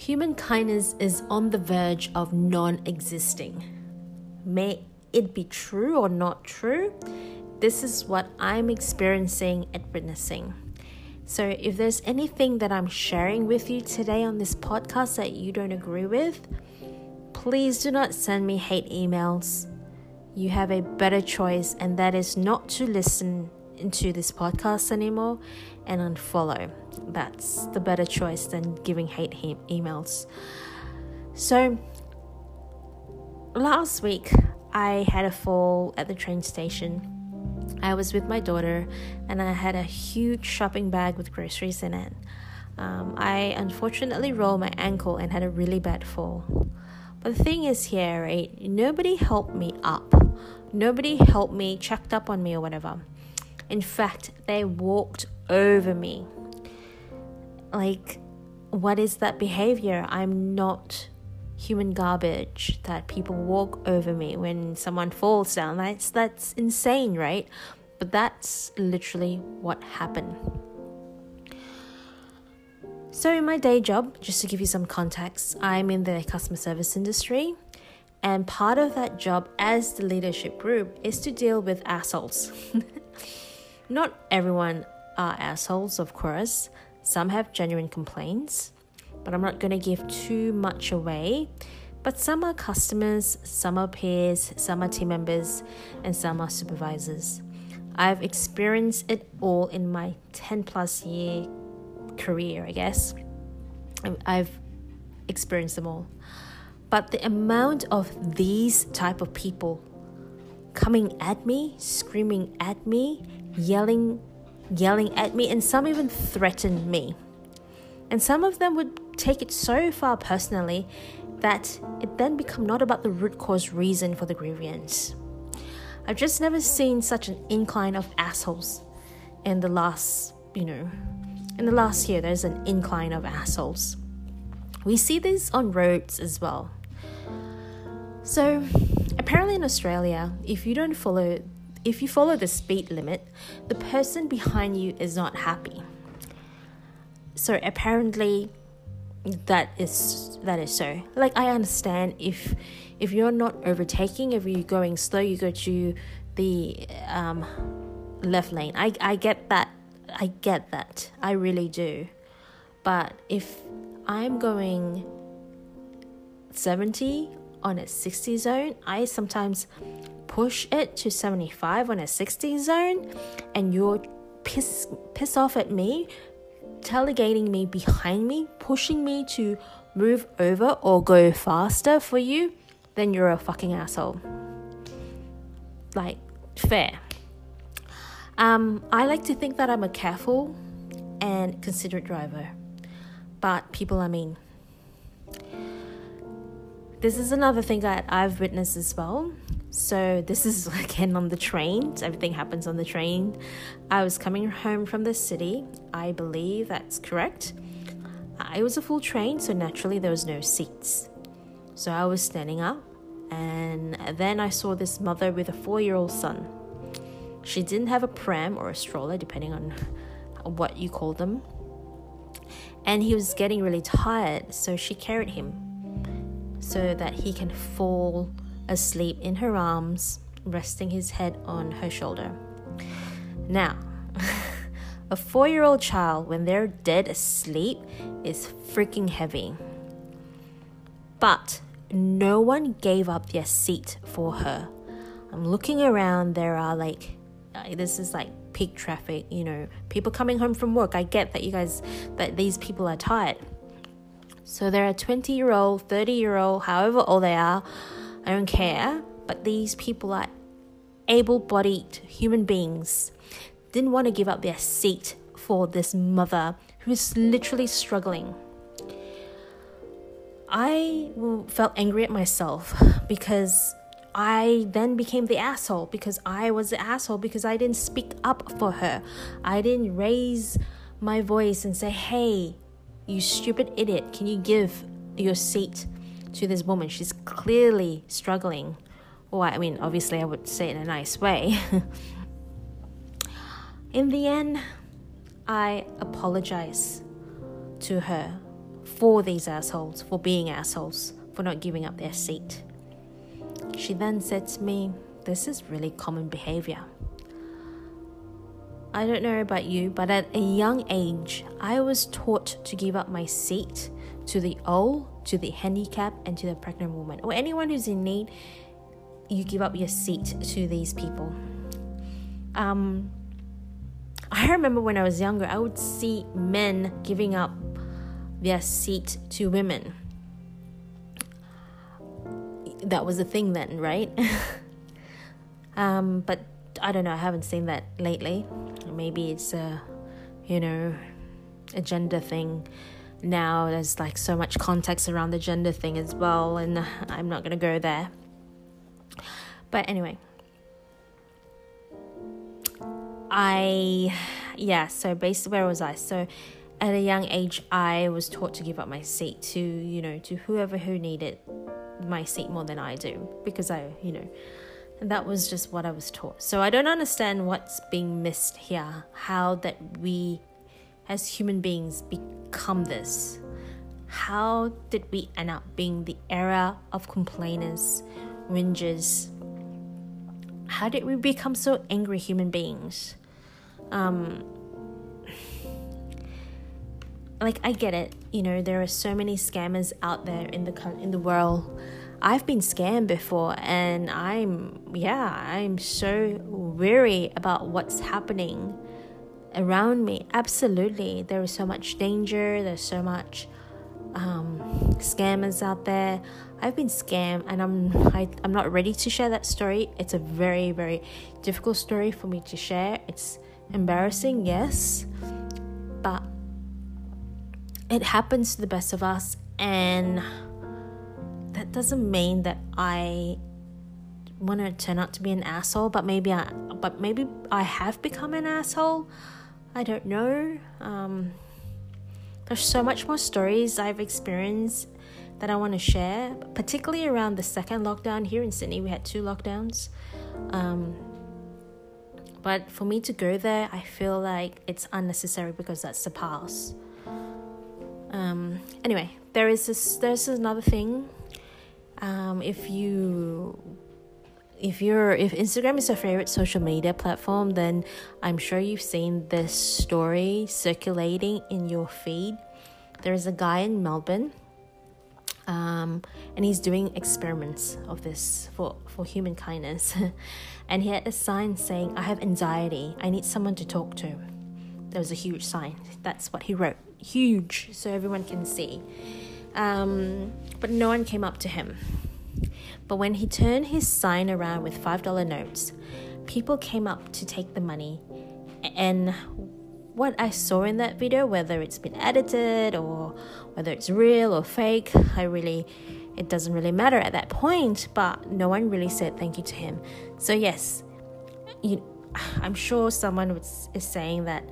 Human kindness is on the verge of non existing. May it be true or not true, this is what I'm experiencing and witnessing. So, if there's anything that I'm sharing with you today on this podcast that you don't agree with, please do not send me hate emails. You have a better choice, and that is not to listen into this podcast anymore and unfollow. That's the better choice than giving hate emails. So, last week I had a fall at the train station. I was with my daughter and I had a huge shopping bag with groceries in it. Um, I unfortunately rolled my ankle and had a really bad fall. But the thing is, here, right? Nobody helped me up. Nobody helped me, checked up on me, or whatever. In fact, they walked over me. Like, what is that behavior? I'm not human garbage that people walk over me when someone falls down. That's that's insane, right? But that's literally what happened. So, in my day job, just to give you some context, I'm in the customer service industry, and part of that job as the leadership group is to deal with assholes. Not everyone are assholes, of course. Some have genuine complaints, but I'm not going to give too much away. But some are customers, some are peers, some are team members, and some are supervisors. I've experienced it all in my 10 plus year career, I guess. I've experienced them all. But the amount of these type of people coming at me, screaming at me, yelling, yelling at me, and some even threatened me. And some of them would take it so far personally that it then become not about the root cause reason for the grievance. I've just never seen such an incline of assholes in the last, you know, in the last year there's an incline of assholes. We see this on roads as well. So, apparently in Australia, if you don't follow if you follow the speed limit, the person behind you is not happy. So apparently that is that is so. Like I understand if if you're not overtaking, if you're going slow, you go to the um, left lane. I I get that. I get that. I really do. But if I'm going 70 on a 60 zone, I sometimes push it to 75 on a 60 zone and you're piss piss off at me telegating me behind me pushing me to move over or go faster for you then you're a fucking asshole. Like fair. Um, i like to think that i'm a careful and considerate driver but people are mean this is another thing that i've witnessed as well so, this is again on the train. Everything happens on the train. I was coming home from the city. I believe that's correct. It was a full train, so naturally there was no seats. So, I was standing up, and then I saw this mother with a four year old son. She didn't have a pram or a stroller, depending on what you call them. And he was getting really tired, so she carried him so that he can fall asleep in her arms, resting his head on her shoulder. Now, a four year old child, when they're dead asleep, is freaking heavy. But no one gave up their seat for her. I'm looking around, there are like, uh, this is like peak traffic, you know, people coming home from work. I get that you guys, that these people are tired. So there are 20 year old, 30 year old, however old they are, I don't care, but these people are able bodied human beings, didn't want to give up their seat for this mother who is literally struggling. I felt angry at myself because I then became the asshole because I was the asshole because I didn't speak up for her. I didn't raise my voice and say, hey, you stupid idiot, can you give your seat to this woman. She's clearly struggling. Well, I mean, obviously, I would say it in a nice way. in the end, I apologize to her for these assholes, for being assholes, for not giving up their seat. She then said to me, This is really common behavior. I don't know about you, but at a young age, I was taught to give up my seat to the old, to the handicapped, and to the pregnant woman, or anyone who's in need. You give up your seat to these people. Um, I remember when I was younger, I would see men giving up their seat to women. That was a thing then, right? um, but I don't know, I haven't seen that lately. Maybe it's a, you know, a gender thing. Now there's like so much context around the gender thing as well, and I'm not gonna go there. But anyway, I, yeah, so basically, where was I? So at a young age, I was taught to give up my seat to, you know, to whoever who needed my seat more than I do because I, you know, and that was just what I was taught. So I don't understand what's being missed here, how that we as human beings become this. How did we end up being the era of complainers, whingers? How did we become so angry human beings? Um, like I get it, you know, there are so many scammers out there in the in the world. I've been scammed before and I'm yeah, I'm so weary about what's happening around me. Absolutely. There is so much danger, there's so much um, scammers out there. I've been scammed and I'm I, am i am not ready to share that story. It's a very very difficult story for me to share. It's embarrassing, yes, but it happens to the best of us, and doesn't mean that I want to turn out to be an asshole. But maybe I, but maybe I have become an asshole. I don't know. Um, there's so much more stories I've experienced that I want to share, particularly around the second lockdown here in Sydney. We had two lockdowns. Um, but for me to go there, I feel like it's unnecessary because that's the past. Um, anyway, there is this, there's another thing. Um, if you if you're if Instagram is your favorite social media platform, then I'm sure you've seen this story circulating in your feed. There's a guy in Melbourne, um, and he's doing experiments of this for for human kindness, and he had a sign saying, "I have anxiety. I need someone to talk to." There was a huge sign. That's what he wrote huge so everyone can see. Um, but no one came up to him. But when he turned his sign around with $5 notes, people came up to take the money. And what I saw in that video, whether it's been edited or whether it's real or fake, I really, it doesn't really matter at that point. But no one really said thank you to him. So, yes, you, I'm sure someone was, is saying that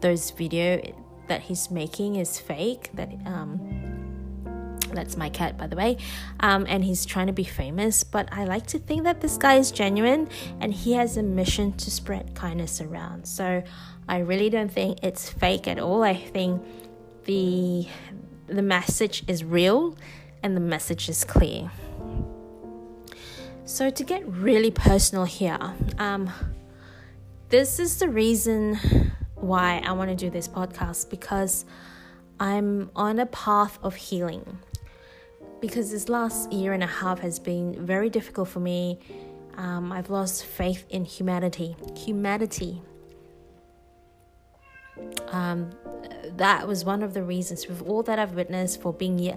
those video that he's making is fake. That um, that's my cat, by the way. Um, and he's trying to be famous. But I like to think that this guy is genuine and he has a mission to spread kindness around. So I really don't think it's fake at all. I think the the message is real and the message is clear. So to get really personal here, um, this is the reason why I want to do this podcast because I'm on a path of healing. Because this last year and a half has been very difficult for me. Um, I've lost faith in humanity. Humanity. Um, that was one of the reasons. With all that I've witnessed, for being here,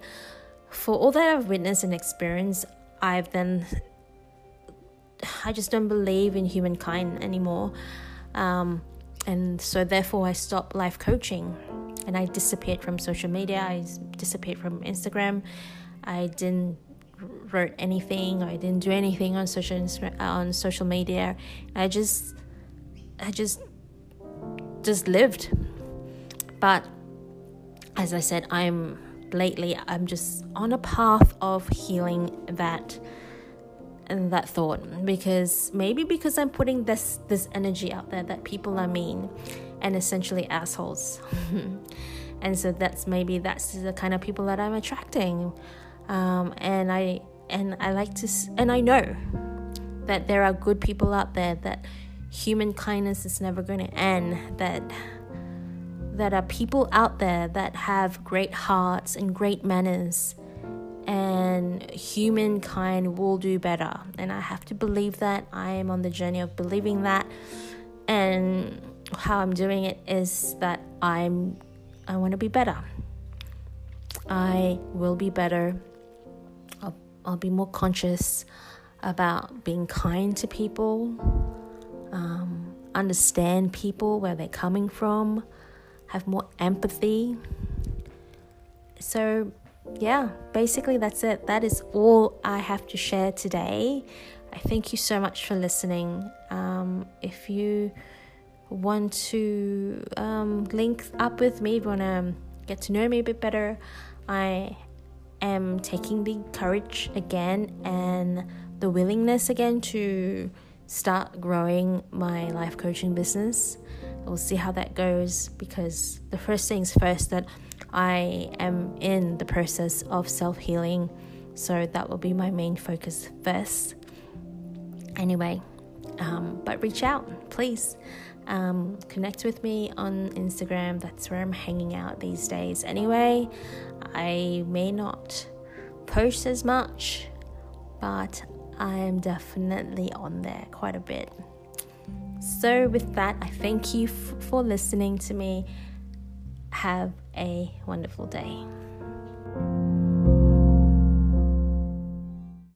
for all that I've witnessed and experienced, I've then. I just don't believe in humankind anymore. Um, and so therefore I stopped life coaching and I disappeared from social media. I disappeared from Instagram. I didn't wrote anything. or I didn't do anything on social uh, on social media. I just I just just lived. But as I said, I'm lately I'm just on a path of healing that that thought because maybe because I'm putting this this energy out there that people are mean and essentially assholes. and so that's maybe that's the kind of people that I'm attracting. Um, and I and I like to and I know that there are good people out there that human kindness is never going to end that that are people out there that have great hearts and great manners and humankind will do better. And i have to believe that. I am on the journey of believing that. And how i'm doing it is that i'm i want to be better. I will be better I'll, be more conscious about being kind to people um, understand people where they're coming from have more empathy so yeah, basically that's it. That is all I have to share today. I thank you so much for listening. Um, if you want to um, link up with me, if you want to get to know me a bit better, I am taking the courage again and the willingness again to start growing my life coaching business. We'll see how that goes because the first things first that I am in the process of self healing, so that will be my main focus first. Anyway, um, but reach out, please. Um, connect with me on Instagram. That's where I'm hanging out these days. Anyway, I may not post as much, but I am definitely on there quite a bit. So, with that, I thank you f- for listening to me have a wonderful day.